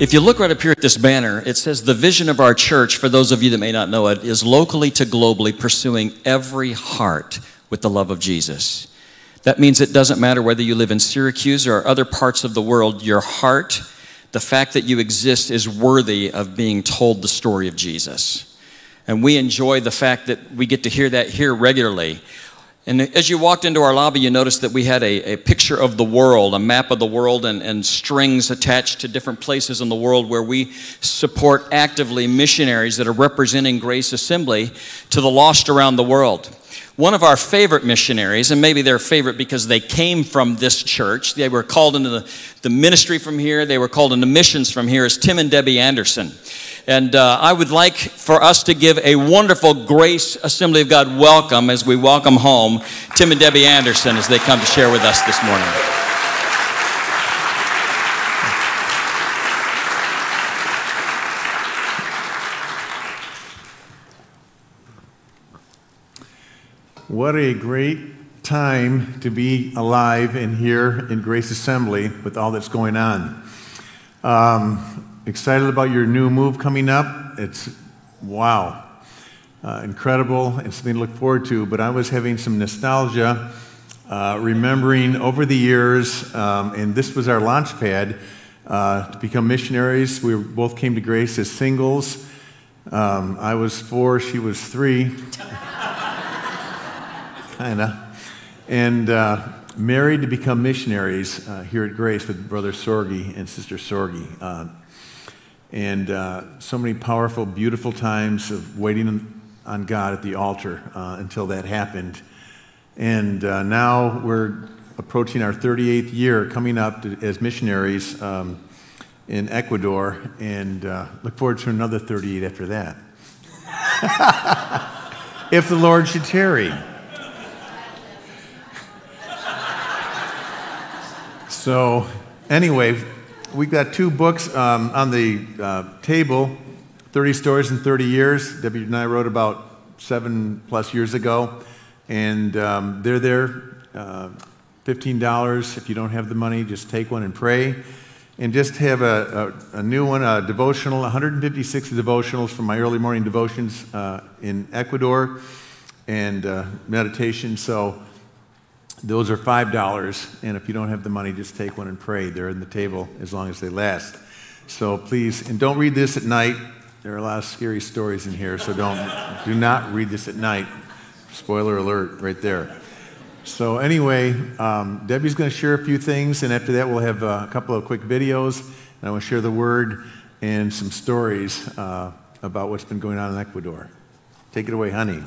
If you look right up here at this banner, it says the vision of our church, for those of you that may not know it, is locally to globally pursuing every heart with the love of Jesus. That means it doesn't matter whether you live in Syracuse or other parts of the world, your heart, the fact that you exist, is worthy of being told the story of Jesus. And we enjoy the fact that we get to hear that here regularly. And as you walked into our lobby, you noticed that we had a, a picture of the world, a map of the world, and, and strings attached to different places in the world where we support actively missionaries that are representing Grace Assembly to the lost around the world. One of our favorite missionaries, and maybe they're favorite because they came from this church, they were called into the, the ministry from here, they were called into missions from here, is Tim and Debbie Anderson. And uh, I would like for us to give a wonderful Grace Assembly of God welcome as we welcome home Tim and Debbie Anderson as they come to share with us this morning. What a great time to be alive and here in Grace Assembly with all that's going on. Um, excited about your new move coming up. It's wow, uh, incredible, and something to look forward to. But I was having some nostalgia, uh, remembering over the years, um, and this was our launch pad uh, to become missionaries. We both came to grace as singles. Um, I was four, she was three, kind of, and uh, married to become missionaries uh, here at Grace with Brother Sorgi and Sister Sorgi. Uh, and uh, so many powerful, beautiful times of waiting on God at the altar uh, until that happened. And uh, now we're approaching our 38th year coming up to, as missionaries um, in Ecuador, and uh, look forward to another 38 after that. if the Lord should tarry. So, anyway, we've got two books um, on the uh, table 30 Stories in 30 Years. Debbie and I wrote about seven plus years ago. And um, they're there. Uh, $15. If you don't have the money, just take one and pray. And just have a, a, a new one, a devotional, 156 devotionals from my early morning devotions uh, in Ecuador and uh, meditation. So those are $5, and if you don't have the money, just take one and pray. They're in the table as long as they last. So please, and don't read this at night. There are a lot of scary stories in here, so don't, do not read this at night. Spoiler alert right there. So, anyway, um, Debbie's going to share a few things, and after that, we'll have a couple of quick videos. And I to share the word and some stories uh, about what's been going on in Ecuador. Take it away, honey.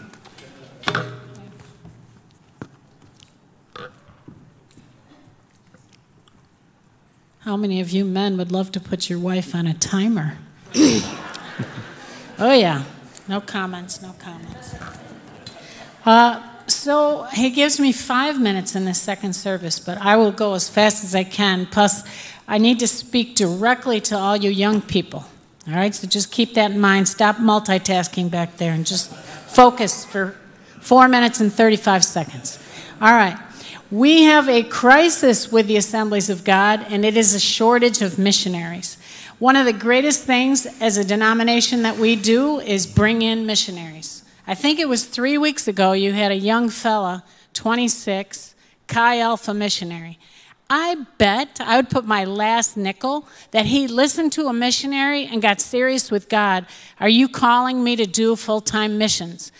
How many of you men would love to put your wife on a timer? oh, yeah. No comments, no comments. Uh, so he gives me five minutes in the second service, but I will go as fast as I can. Plus, I need to speak directly to all you young people. All right, so just keep that in mind. Stop multitasking back there and just focus for four minutes and 35 seconds. All right. We have a crisis with the assemblies of God, and it is a shortage of missionaries. One of the greatest things as a denomination that we do is bring in missionaries. I think it was three weeks ago you had a young fella, 26, Chi Alpha missionary. I bet I would put my last nickel that he listened to a missionary and got serious with God. Are you calling me to do full time missions?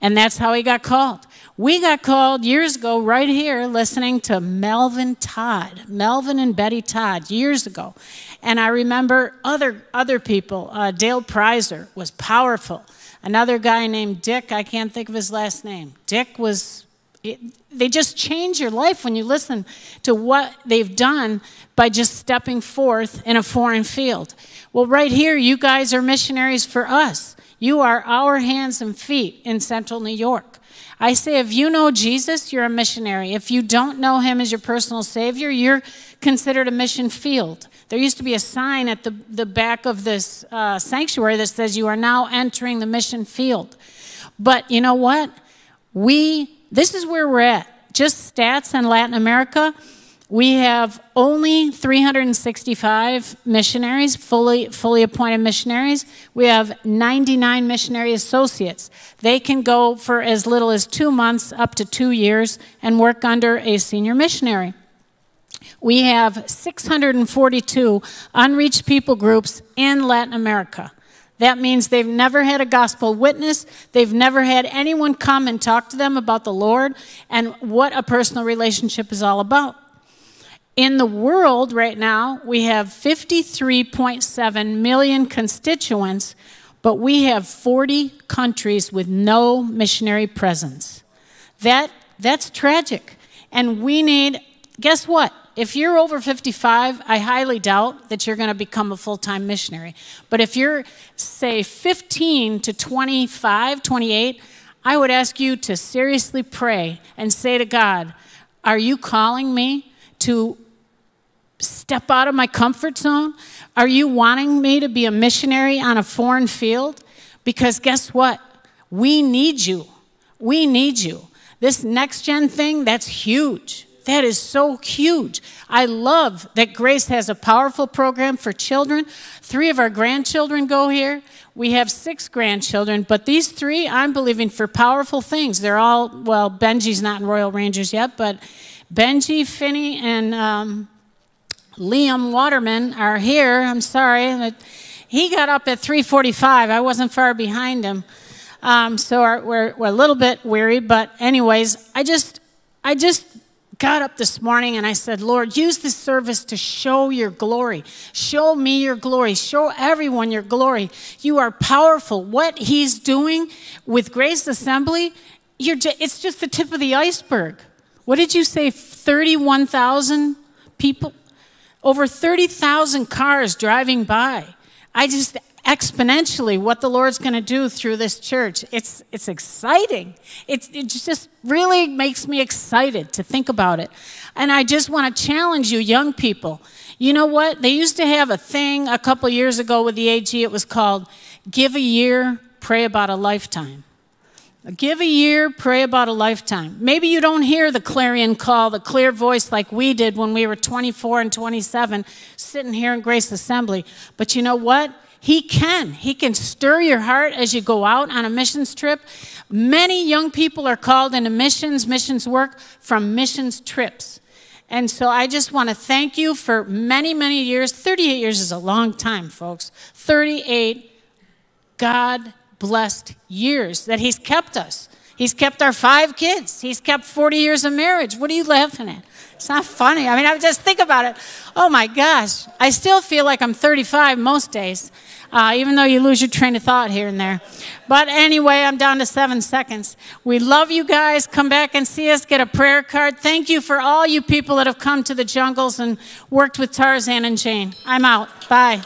And that's how he got called. We got called years ago right here listening to Melvin Todd, Melvin and Betty Todd years ago. And I remember other, other people. Uh, Dale Prizer was powerful. Another guy named Dick, I can't think of his last name. Dick was, it, they just change your life when you listen to what they've done by just stepping forth in a foreign field. Well, right here, you guys are missionaries for us. You are our hands and feet in central New York. I say, if you know Jesus, you're a missionary. If you don't know him as your personal Savior, you're considered a mission field. There used to be a sign at the, the back of this uh, sanctuary that says, You are now entering the mission field. But you know what? We, this is where we're at. Just stats in Latin America. We have only 365 missionaries, fully, fully appointed missionaries. We have 99 missionary associates. They can go for as little as two months up to two years and work under a senior missionary. We have 642 unreached people groups in Latin America. That means they've never had a gospel witness. They've never had anyone come and talk to them about the Lord and what a personal relationship is all about. In the world right now, we have 53.7 million constituents, but we have 40 countries with no missionary presence. That, that's tragic. And we need, guess what? If you're over 55, I highly doubt that you're going to become a full time missionary. But if you're, say, 15 to 25, 28, I would ask you to seriously pray and say to God, Are you calling me to step out of my comfort zone? Are you wanting me to be a missionary on a foreign field? Because guess what? We need you. We need you. This next gen thing, that's huge. That is so huge. I love that Grace has a powerful program for children. Three of our grandchildren go here. We have six grandchildren, but these three, I'm believing for powerful things. They're all, well, Benji's not in Royal Rangers yet, but Benji, Finney, and um, Liam Waterman are here. I'm sorry. He got up at 3:45. I wasn't far behind him, um, so our, we're, we're a little bit weary. But anyways, I just I just got up this morning and I said, Lord, use this service to show your glory. Show me your glory. Show everyone your glory. You are powerful. What He's doing with Grace Assembly, it's just the tip of the iceberg. What did you say? 31,000 people? Over 30,000 cars driving by. I just exponentially what the Lord's going to do through this church. It's, it's exciting. It's, it just really makes me excited to think about it. And I just want to challenge you, young people. You know what? They used to have a thing a couple years ago with the AG. It was called Give a Year, Pray About a Lifetime. Give a year, pray about a lifetime. Maybe you don't hear the clarion call, the clear voice like we did when we were 24 and 27, sitting here in Grace Assembly. But you know what? He can. He can stir your heart as you go out on a missions trip. Many young people are called into missions, missions work from missions trips. And so I just want to thank you for many, many years. 38 years is a long time, folks. 38. God blessed years that He's kept us. He's kept our five kids. He's kept 40 years of marriage. What are you laughing at? It's not funny. I mean, I just think about it. Oh my gosh. I still feel like I'm 35 most days, uh, even though you lose your train of thought here and there. But anyway, I'm down to seven seconds. We love you guys. Come back and see us. Get a prayer card. Thank you for all you people that have come to the jungles and worked with Tarzan and Jane. I'm out. Bye.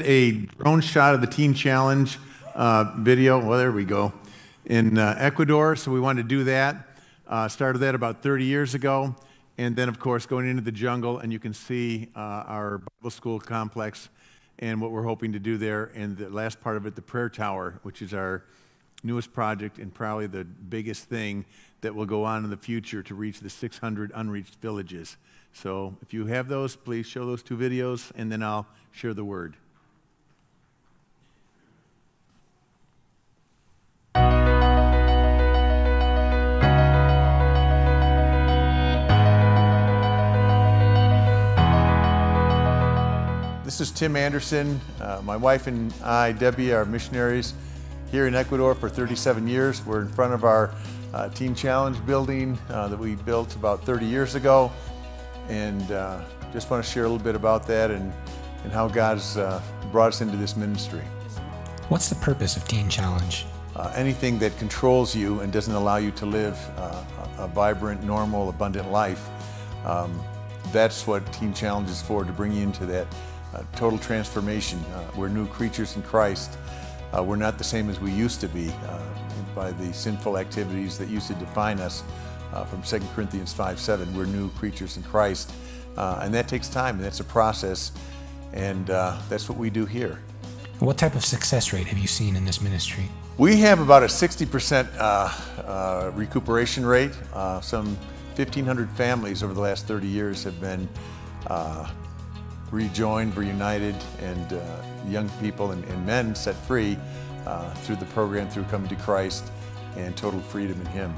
A drone shot of the Teen Challenge uh, video. Well, there we go. In uh, Ecuador, so we wanted to do that. Uh, started that about 30 years ago. And then, of course, going into the jungle, and you can see uh, our Bible school complex and what we're hoping to do there. And the last part of it, the prayer tower, which is our newest project and probably the biggest thing that will go on in the future to reach the 600 unreached villages. So if you have those, please show those two videos, and then I'll share the word. This is Tim Anderson. Uh, my wife and I, Debbie, are missionaries here in Ecuador for 37 years. We're in front of our uh, Teen Challenge building uh, that we built about 30 years ago. And uh, just want to share a little bit about that and, and how God's uh, brought us into this ministry. What's the purpose of Teen Challenge? Uh, anything that controls you and doesn't allow you to live a vibrant, normal, abundant life. Um, that's what Teen Challenge is for, to bring you into that total transformation. Uh, we're new creatures in Christ. Uh, we're not the same as we used to be. Uh, by the sinful activities that used to define us uh, from 2 Corinthians 5 7. We're new creatures in Christ. Uh, and that takes time, and that's a process. And uh, that's what we do here. What type of success rate have you seen in this ministry? We have about a 60% uh, uh, recuperation rate. Uh, some 1,500 families over the last 30 years have been uh, rejoined, reunited, and uh, young people and, and, men set free uh, through the program, through coming to Christ and total freedom in Him.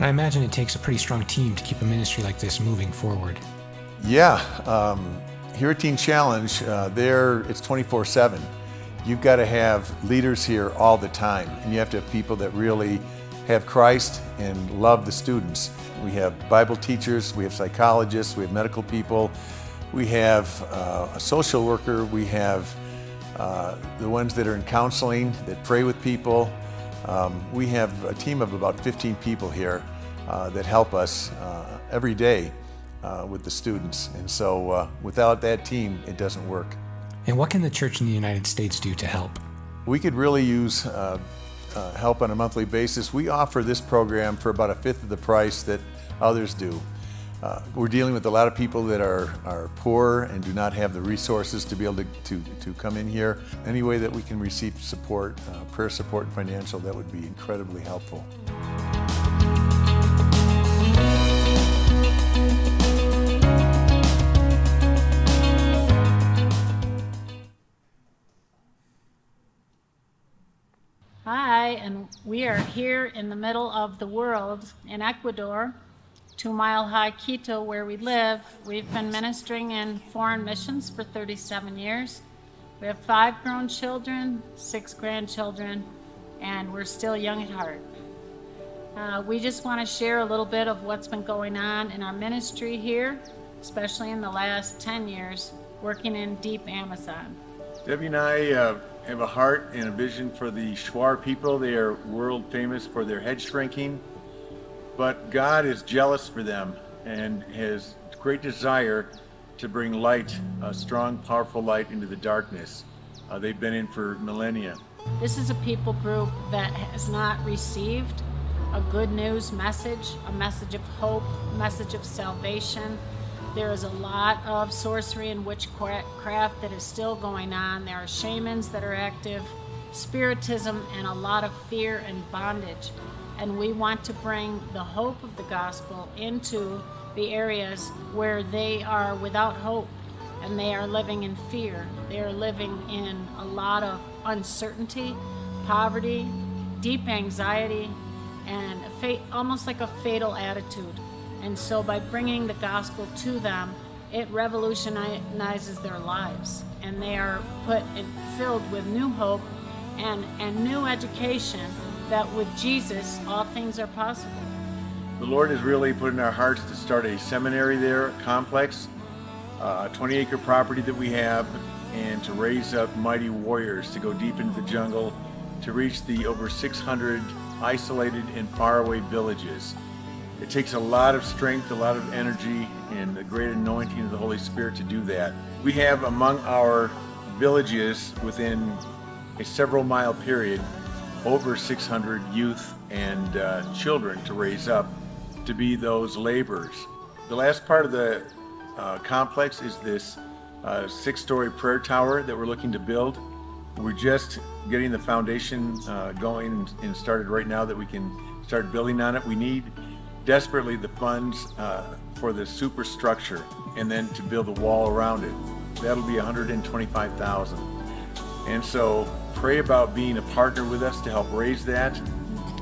I imagine it takes a pretty strong team to keep a ministry like this moving forward. Yeah. Um, here at Teen Challenge, uh, there it's 24 7. You've got to have leaders here all the time, and you have to have people that really have Christ and love the students. We have Bible teachers, we have psychologists, we have medical people, we have uh, a social worker, we have uh, the ones that are in counseling that pray with people. Um, we have a team of about 15 people here uh, that help us uh, every day uh, with the students. And so uh, without that team, it doesn't work. And what can the church in the United States do to help? We could really use uh, help on a monthly basis. We offer this program for about a fifth of the price that others do. Uh, we're dealing with a lot of people that are, are poor and do not have the resources to be able to, to, to come in here. Any way that we can receive support, uh, prayer support and financial, that would be incredibly helpful. Hi, and we are here in the middle of the world in Ecuador, two mile high Quito, where we live. We've been ministering in foreign missions for 37 years. We have five grown children, six grandchildren, and we're still young at heart. Uh, we just want to share a little bit of what's been going on in our ministry here, especially in the last 10 years, working in deep Amazon. Debbie and I uh, have a heart and a vision for the Shuar people. They are world famous for their head shrinking, but God is jealous for them and has great desire to bring light, a strong, powerful light into the darkness uh, they've been in for millennia. This is a people group that has not received a good news message, a message of hope, a message of salvation, there is a lot of sorcery and witchcraft that is still going on. There are shamans that are active, spiritism, and a lot of fear and bondage. And we want to bring the hope of the gospel into the areas where they are without hope and they are living in fear. They are living in a lot of uncertainty, poverty, deep anxiety, and almost like a fatal attitude. And so by bringing the gospel to them, it revolutionizes their lives. And they are put and filled with new hope and, and new education that with Jesus, all things are possible. The Lord has really put in our hearts to start a seminary there, complex, uh, a 20 acre property that we have, and to raise up mighty warriors to go deep into the jungle to reach the over 600 isolated and faraway villages it takes a lot of strength, a lot of energy, and the great anointing of the Holy Spirit to do that. We have among our villages within a several mile period over 600 youth and uh, children to raise up to be those laborers. The last part of the uh, complex is this uh, six story prayer tower that we're looking to build. We're just getting the foundation uh, going and started right now that we can start building on it. We need desperately the funds uh, for the superstructure and then to build a wall around it. That'll be 125,000. And so pray about being a partner with us to help raise that.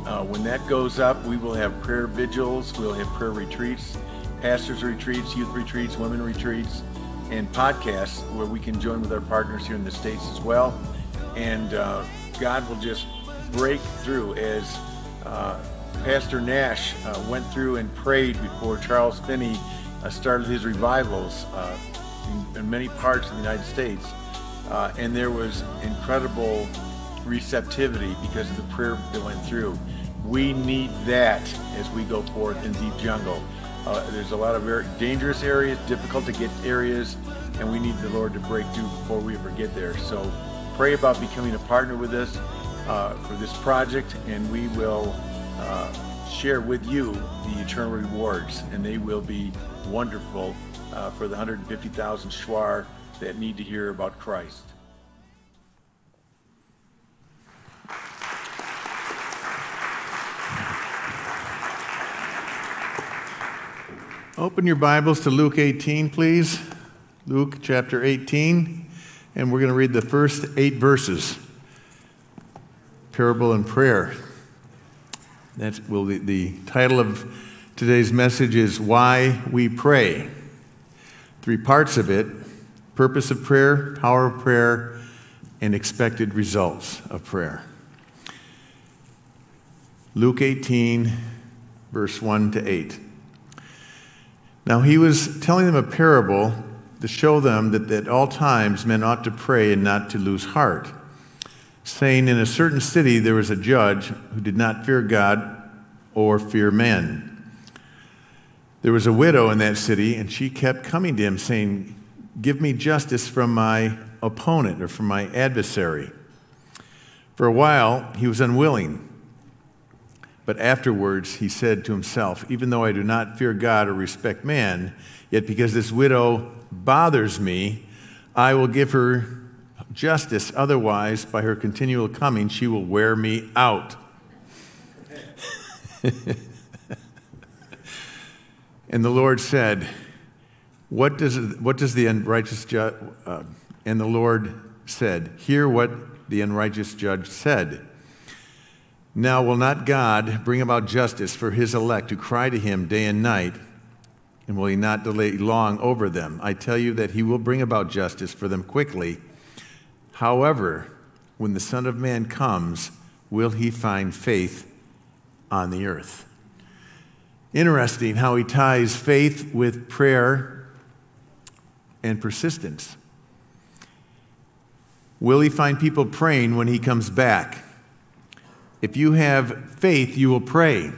Uh, when that goes up, we will have prayer vigils, we'll have prayer retreats, pastors retreats, youth retreats, women retreats, and podcasts where we can join with our partners here in the States as well. And uh, God will just break through as uh, Pastor Nash uh, went through and prayed before Charles Finney uh, started his revivals uh, in, in, many parts of the United States. Uh, and there was incredible receptivity because of the prayer that went through. We need that as we go forth in deep jungle. Uh, there's a lot of very dangerous areas, difficult to get areas, and we need the Lord to break through before we ever get there. So pray about becoming a partner with us. uh, for this project, and we will uh, share with you the eternal rewards, and they will be wonderful uh, for the 150,000 Shuar that need to hear about Christ. Open your Bibles to Luke 18, please. Luke chapter 18, and we're going to read the first eight verses. Parable and prayer. That's well, the, the title of today's message is Why We Pray. Three parts of it purpose of prayer, power of prayer, and expected results of prayer. Luke 18, verse 1 to 8. Now he was telling them a parable to show them that at all times men ought to pray and not to lose heart, saying, In a certain city there was a judge who did not fear God or fear men. There was a widow in that city, and she kept coming to him, saying, Give me justice from my opponent or from my adversary. For a while he was unwilling. But afterwards he said to himself, Even though I do not fear God or respect man, yet because this widow bothers me, I will give her justice. Otherwise, by her continual coming, she will wear me out. and the Lord said, What does, what does the unrighteous judge, uh, and the Lord said, Hear what the unrighteous judge said. Now, will not God bring about justice for his elect who cry to him day and night? And will he not delay long over them? I tell you that he will bring about justice for them quickly. However, when the Son of Man comes, will he find faith on the earth? Interesting how he ties faith with prayer and persistence. Will he find people praying when he comes back? If you have faith, you will pray.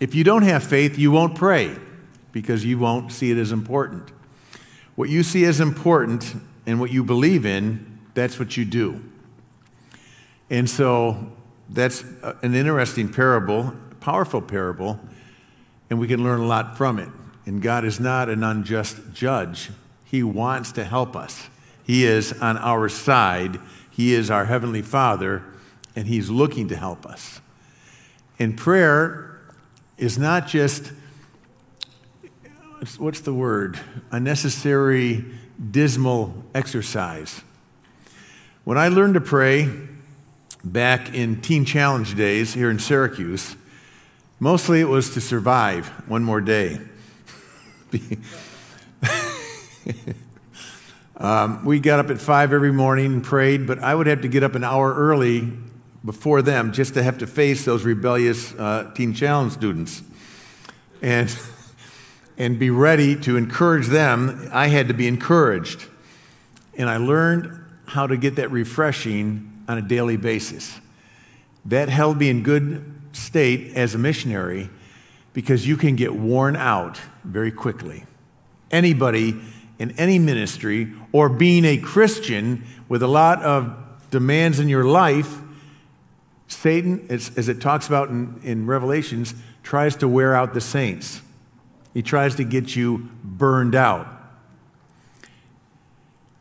If you don't have faith, you won't pray because you won't see it as important. What you see as important and what you believe in, that's what you do. And so that's an interesting parable, powerful parable, and we can learn a lot from it. And God is not an unjust judge. He wants to help us. He is on our side. He is our Heavenly Father, and He's looking to help us. And prayer is not just, what's the word? A necessary, dismal exercise. When I learned to pray back in Teen Challenge days here in Syracuse, mostly it was to survive one more day. um, we got up at five every morning and prayed, but I would have to get up an hour early before them just to have to face those rebellious uh, Teen Challenge students and, and be ready to encourage them. I had to be encouraged. And I learned how to get that refreshing on a daily basis. That held me in good state as a missionary because you can get worn out very quickly. Anybody in any ministry or being a Christian with a lot of demands in your life Satan, as, it talks about in, in Revelations, tries to wear out the saints. He tries to get you burned out.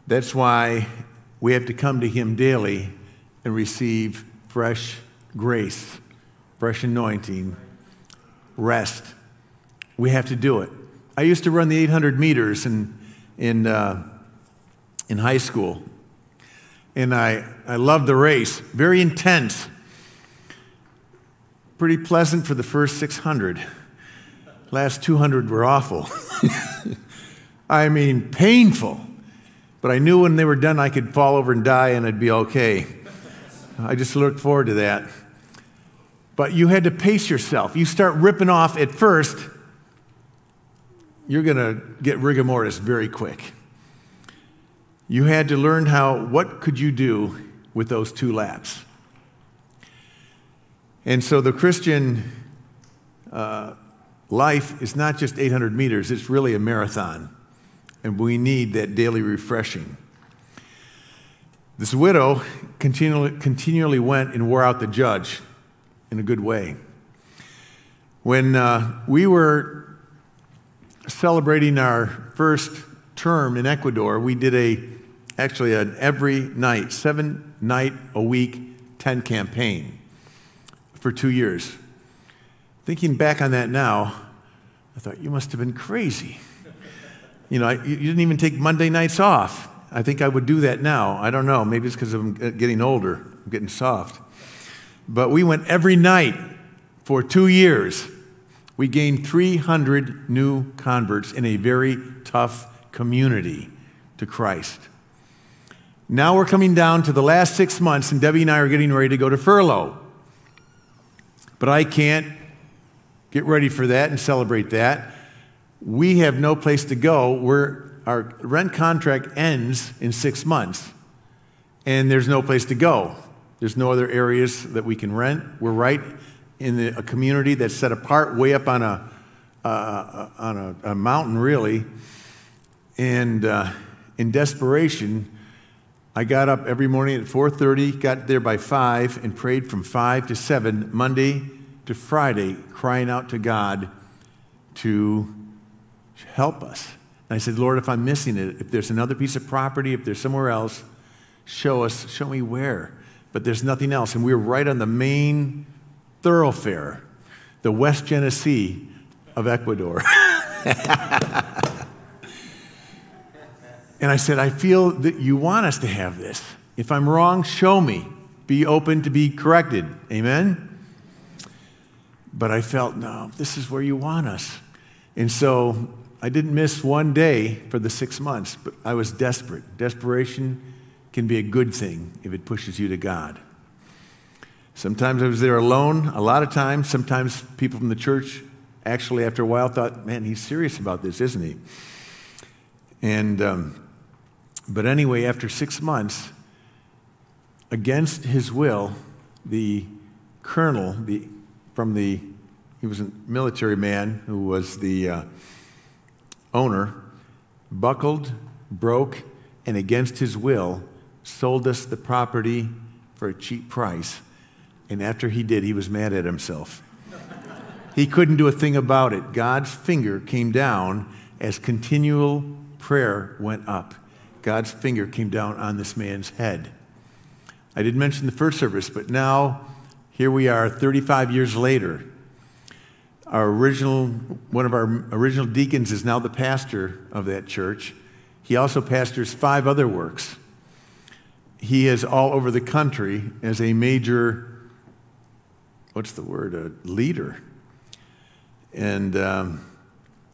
That's why we have to come to Him daily and receive fresh grace, fresh anointing, rest. We have to do it. I used to run the 800 meters in, in, uh, in high school, and I, I loved the race. Very intense pretty pleasant for the first 600. Last 200 were awful. I mean, painful. But I knew when they were done, I could fall over and die and I'd be okay. I just looked forward to that. But you had to pace yourself. You start ripping off at first, you're going to get rigor mortis very quick. You had to learn how, what could you do with those two laps? And so the Christian uh, life is not just 800 meters, it's really a marathon. And we need that daily refreshing. This widow continually, continually went and wore out the judge in a good way. When uh, we were celebrating our first term in Ecuador, we did a actually an every night, seven night a week tent campaign for two years. Thinking back on that now, I thought you must have been crazy. You know, I, you didn't even take Monday nights off. I think I would do that now. I don't know. Maybe it's because I'm uh, getting older, I'm getting soft. But we went every night for two years. We gained 300 new converts in a very tough community to Christ. Now we're coming down to the last six months, and Debbie and I are getting ready to go to furlough. But I can't get ready for that and celebrate that. We have no place to go. We're, our rent contract ends in six months, and there's no place to go. There's no other areas that we can rent. We're right in the, a community that's set apart, way up on a, uh, on a, a, mountain, really. And uh, in desperation, I got up every morning at 4:30, got there by 5 and prayed from 5 to 7 Monday to Friday crying out to God to help us. And I said, "Lord, if I'm missing it, if there's another piece of property, if there's somewhere else, show us, show me where." But there's nothing else and we were right on the main thoroughfare, the West Genesee of Ecuador. And I said, I feel that you want us to have this. If I'm wrong, show me. Be open to be corrected. Amen? But I felt, no, this is where you want us. And so I didn't miss one day for the six months, but I was desperate. Desperation can be a good thing if it pushes you to God. Sometimes I was there alone, a lot of times. Sometimes people from the church actually, after a while, thought, man, he's serious about this, isn't he? And um, but anyway, after six months, against his will, the colonel the, from the, he was a military man who was the uh, owner, buckled, broke, and against his will, sold us the property for a cheap price. And after he did, he was mad at himself. he couldn't do a thing about it. God's finger came down as continual prayer went up. God's finger came down on this man's head. I did mention the first service, but now here we are 35 years later. Our original, one of our original deacons is now the pastor of that church. He also pastors five other works. He is all over the country as a major, what's the word, a leader. And um,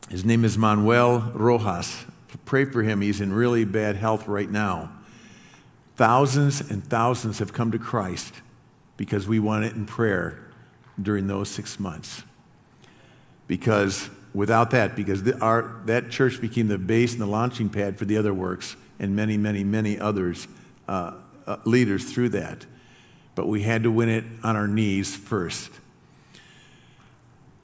his name is Manuel Rojas. Pray for him. He's in really bad health right now. Thousands and thousands have come to Christ because we went it in prayer during those six months. Because without that, because the, our, that church became the base and the launching pad for the other works and many, many, many others, uh, uh, leaders through that. But we had to win it on our knees first.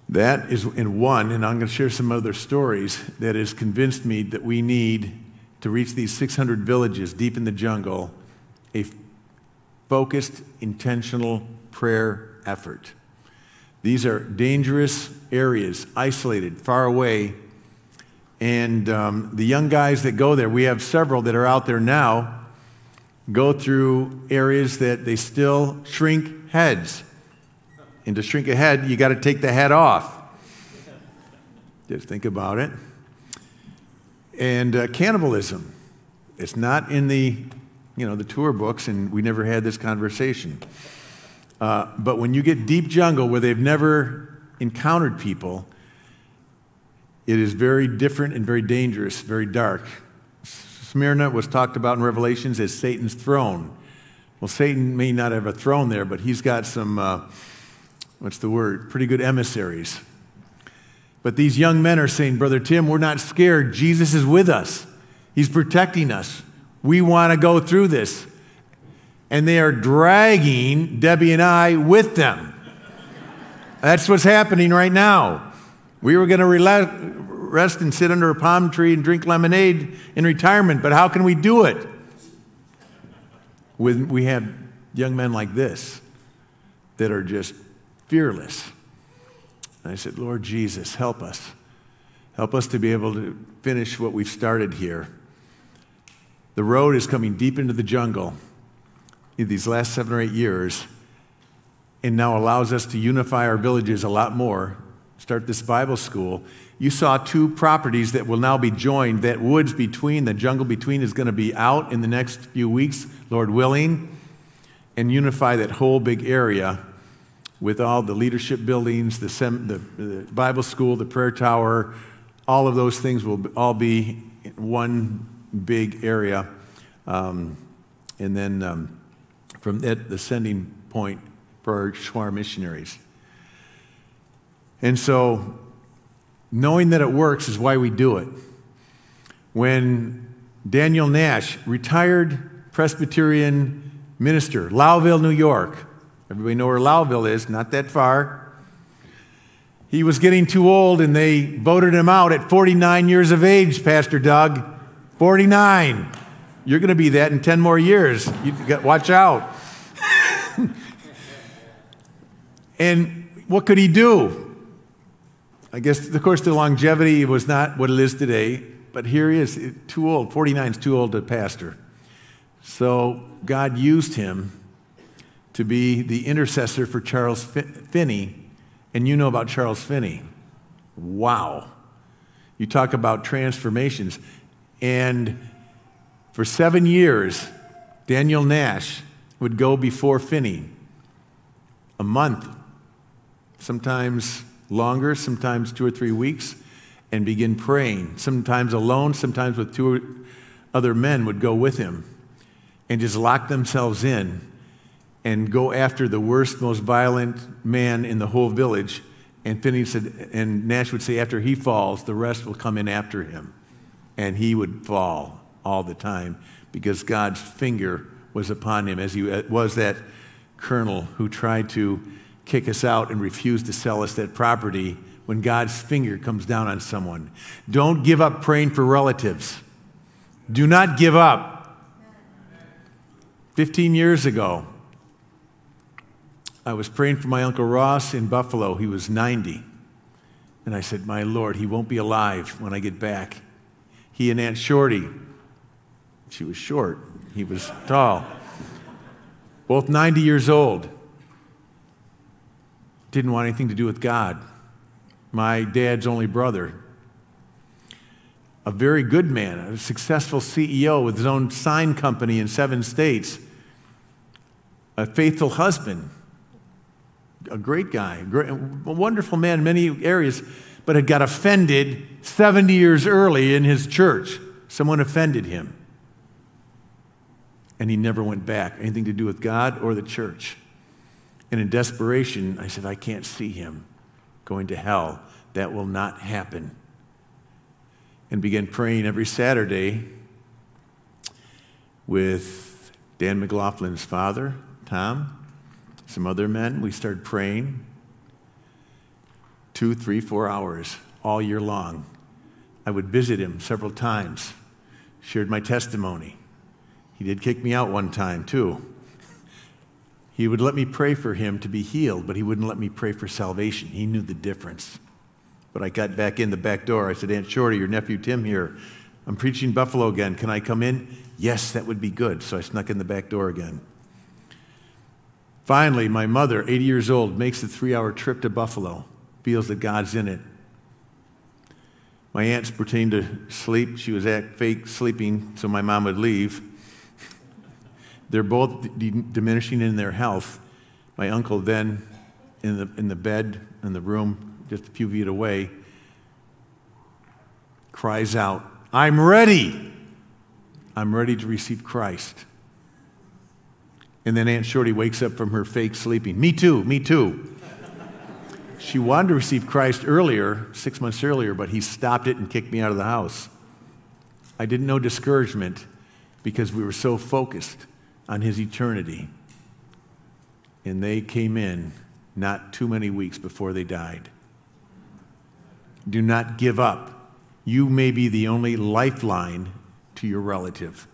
That is in one, and I'm going to share some other stories that has convinced me that we need to reach these 600 villages deep in the jungle a focused, intentional prayer effort. These are dangerous areas, isolated, far away. And um, the young guys that go there, we have several that are out there now, go through areas that they still shrink heads. And to shrink a head, you got to take the head off. Just think about it. And uh, cannibalism. It's not in the, you know, the tour books, and we never had this conversation. Uh, but when you get deep jungle where they've never encountered people, it is very different and very dangerous, very dark. Smyrna was talked about in Revelations as Satan's throne. Well, Satan may not have a throne there, but he's got some. Uh, what's the word? Pretty good emissaries. But these young men are saying, Brother Tim, we're not scared. Jesus is with us, He's protecting us. We want to go through this. And they are dragging Debbie and I with them. That's what's happening right now. We were going to rest and sit under a palm tree and drink lemonade in retirement, but how can we do it? When we have young men like this that are just fearless. And I said, Lord Jesus, help us. Help us to be able to finish what we've started here. The road is coming deep into the jungle in these last seven or eight years, and now allows us to unify our villages a lot more, start this Bible school. You saw two properties that will now be joined. That woods between, the jungle between, is going to be out in the next few weeks, Lord willing, and unify that whole big area with all the leadership buildings, the, sem- the, the Bible school, the prayer tower, all of those things will all be one big area. Um, and then um, from that, the sending point for our Shuar missionaries. And so, knowing that it works is why we do it. When Daniel Nash, retired Presbyterian minister, Lowville, New York, everybody know where Lowville is, not that far. He was getting too old and they voted him out at 49 years of age, Pastor Doug. 49. You're going to be that in 10 more years. You got, watch out. and what could he do? I guess, of course, the longevity was not what it is today, but here he is, eh, too old. 49 is too old to pastor. So God used him to be the intercessor for Charles Finney and you know about Charles Finney. Wow. You talk about transformations. And for seven years, Daniel Nash would go before Finney a month, sometimes longer, sometimes two or three weeks, and begin praying. Sometimes alone, sometimes with two other men would go with him and just lock themselves in and go after the worst, most violent man in the whole village. And Finney said, and Nash would say, after he falls, the rest will come in after him. And he would fall all the time because God's finger was upon him, as he was that colonel who tried to kick us out and refuse to sell us that property when God's finger comes down on someone. Don't give up praying for relatives. Do not give up. 15 years ago, I was praying for my Uncle Ross in Buffalo. He was 90. And I said, My Lord, he won't be alive when I get back. He and Aunt Shorty, she was short, he was tall, both 90 years old. Didn't want anything to do with God. My dad's only brother. A very good man, a successful CEO with his own sign company in seven states, a faithful husband a great guy, a, wonderful man in many areas, but had got offended 70 years early in his church. Someone offended him. And he never went back, anything to do with God or the church. And in desperation, I said, I can't see him going to hell. That will not happen. And began praying every Saturday with Dan McLaughlin's father, Tom, some other men. We started praying two, three, four hours all year long. I would visit him several times, shared my testimony. He did kick me out one time, too. He would let me pray for him to be healed, but he wouldn't let me pray for salvation. He knew the difference. But I got back in the back door. I said, Aunt Shorty, your nephew Tim here. I'm preaching Buffalo again. Can I come in? Yes, that would be good. So I snuck in the back door again. Finally, my mother, 80 years old, makes the three hour trip to Buffalo, feels that God's in it. My aunts pretend to sleep. She was at fake sleeping so my mom would leave. They're both d- diminishing in their health. My uncle then in the, in the bed in the room just a few feet away cries out, I'm ready. I'm ready to receive Christ. And then Aunt Shorty wakes up from her fake sleeping. Me too, me too. She wanted to receive Christ earlier, six months earlier, but he stopped it and kicked me out of the house. I didn't know discouragement because we were so focused on his eternity. And they came in not too many weeks before they died. Do not give up. You may be the only lifeline to your relative.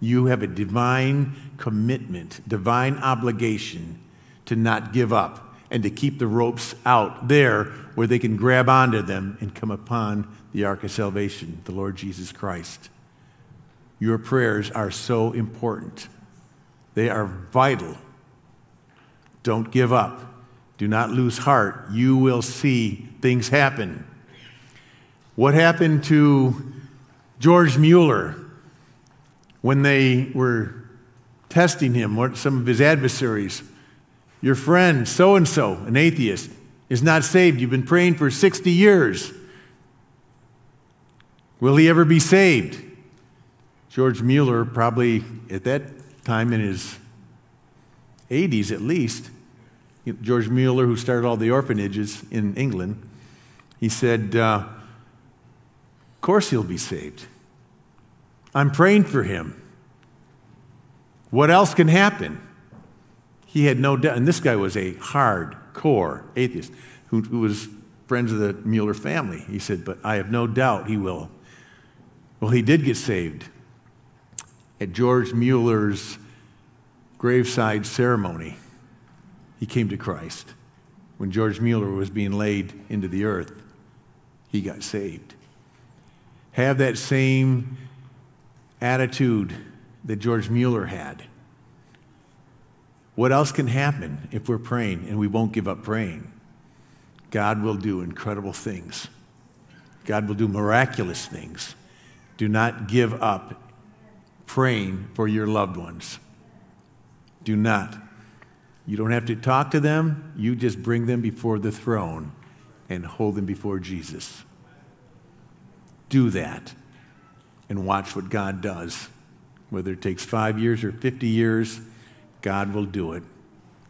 You have a divine commitment, divine obligation to not give up and to keep the ropes out there where they can grab onto them and come upon the ark of salvation, the Lord Jesus Christ. Your prayers are so important. They are vital. Don't give up. Do not lose heart. You will see things happen. What happened to George Mueller when they were testing him, what some of his adversaries? Your friend, so and so, an atheist, is not saved. You've been praying for 60 years. Will he ever be saved? George Mueller, probably at that time in his 80s at least, George Mueller, who started all the orphanages in England, he said, uh, Of course he'll be saved. I'm praying for him. What else can happen? He had no doubt, and this guy was a hardcore atheist who, who was friends of the Mueller family. He said, But I have no doubt he will. Well, he did get saved at George Mueller's graveside ceremony, he came to Christ. When George Mueller was being laid into the earth, he got saved. Have that same attitude that George Mueller had. What else can happen if we're praying and we won't give up praying? God will do incredible things. God will do miraculous things. Do not give up praying for your loved ones. Do not. You don't have to talk to them, you just bring them before the throne and hold them before Jesus. Do that and watch what God does. Whether it takes five years or 50 years, God will do it.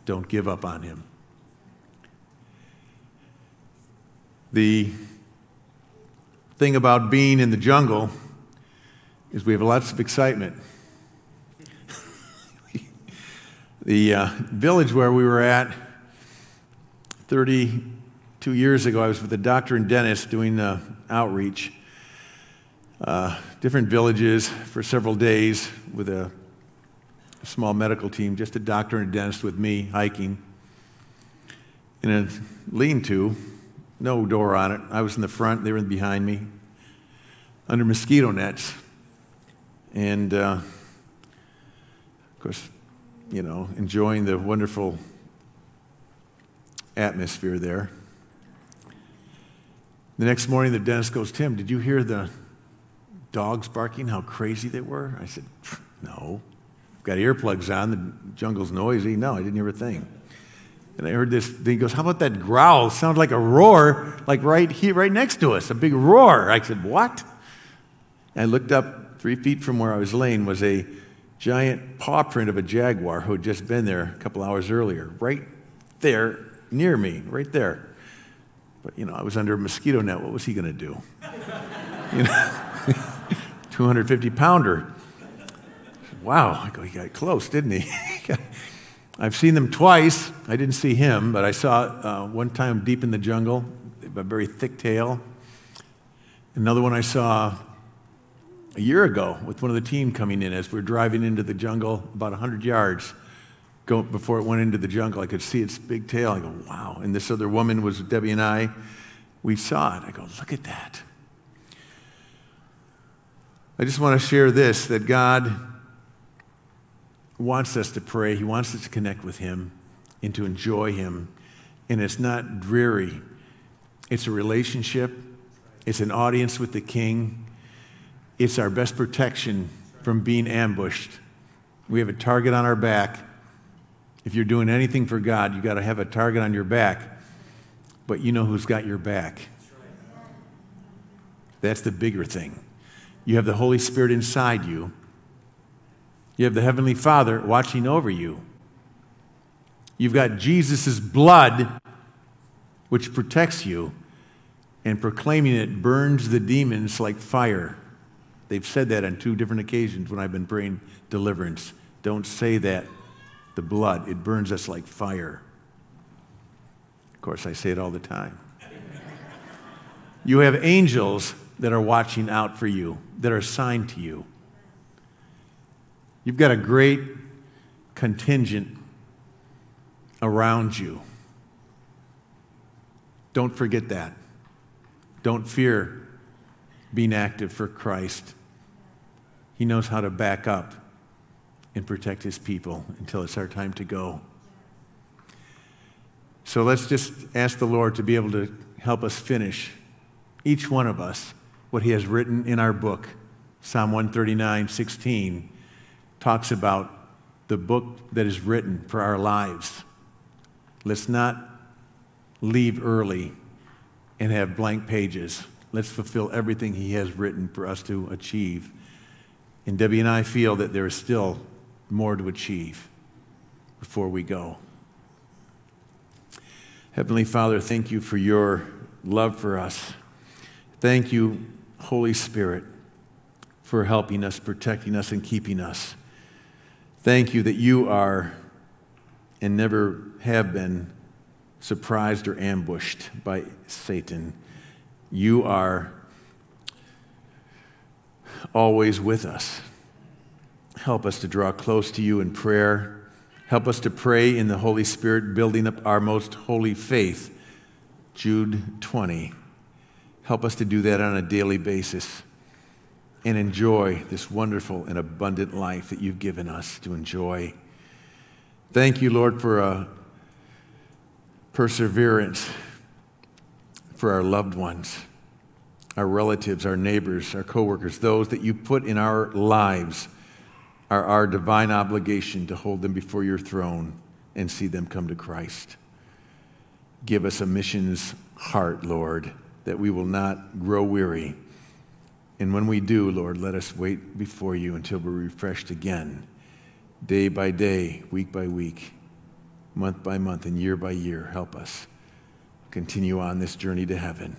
Don't give up on Him. The thing about being in the jungle is we have lots of excitement. the uh, village where we were at 32 years ago, I was with a doctor and dentist doing uh, outreach, uh, different villages for several days with a, a small medical team, just a doctor and a dentist with me hiking in a lean to, no door on it. I was in the front, they were behind me, under mosquito nets. And uh, of course, you know, enjoying the wonderful atmosphere there. The next morning, the dentist goes, Tim, did you hear the dogs barking, how crazy they were? I said, No. I've got earplugs on, the jungle's noisy. No, I didn't hear a thing. And I heard this. He goes, How about that growl? It sounded like a roar, like right here, right next to us, a big roar. I said, What? I looked up three feet from where I was laying was a giant paw print of a jaguar who had just been there a couple hours earlier, right there near me, right there. But, you know, I was under a mosquito net. What was he going to do? you know, 250 pounder. Wow, I go, he got close, didn't he? I've seen them twice. I didn't see him, but I saw uh, one time deep in the jungle, a very thick tail. Another one I saw a year ago with one of the team coming in as we are driving into the jungle about 100 yards go, before it went into the jungle. I could see its big tail. I go, wow. And this other woman was Debbie and I. We saw it. I go, look at that. I just want to share this that God wants us to pray, He wants us to connect with Him and to enjoy Him. And it's not dreary, it's a relationship, it's an audience with the King. It's our best protection from being ambushed. We have a target on our back. If you're doing anything for God, you've got to have a target on your back, but you know who's got your back. That's the bigger thing. You have the Holy Spirit inside you, you have the Heavenly Father watching over you. You've got Jesus' blood, which protects you, and proclaiming it burns the demons like fire. They've said that on two different occasions when I've been praying deliverance. Don't say that. The blood, it burns us like fire. Of course, I say it all the time. You have angels that are watching out for you, that are assigned to you. You've got a great contingent around you. Don't forget that. Don't fear being active for Christ. He knows how to back up and protect his people until it's our time to go. So let's just ask the Lord to be able to help us finish, each one of us, what he has written in our book. Psalm 139, 16 talks about the book that is written for our lives. Let's not leave early and have blank pages. Let's fulfill everything he has written for us to achieve. And Debbie and I feel that there is still more to achieve before we go. Heavenly Father, thank you for your love for us. Thank you, Holy Spirit, for helping us, protecting us, and keeping us. Thank you that you are and never have been surprised or ambushed by Satan. You are always with us. Help us to draw close to you in prayer. Help us to pray in the Holy Spirit, building up our most holy faith. Jude 20. Help us to do that on a daily basis and enjoy this wonderful and abundant life that you've given us to enjoy. Thank you, Lord, for a perseverance for our loved ones, our relatives, our neighbors, our coworkers, those that you put in our lives are our divine obligation to hold them before your throne and see them come to Christ. Give us a missions heart, Lord, that we will not grow weary. And when we do, Lord, let us wait before you until we're refreshed again, day by day, week by week, month by month, and year by year. Help us continue on this journey to heaven,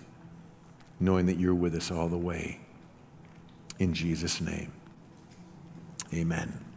knowing that you're with us all the way. In Jesus' name. Amen.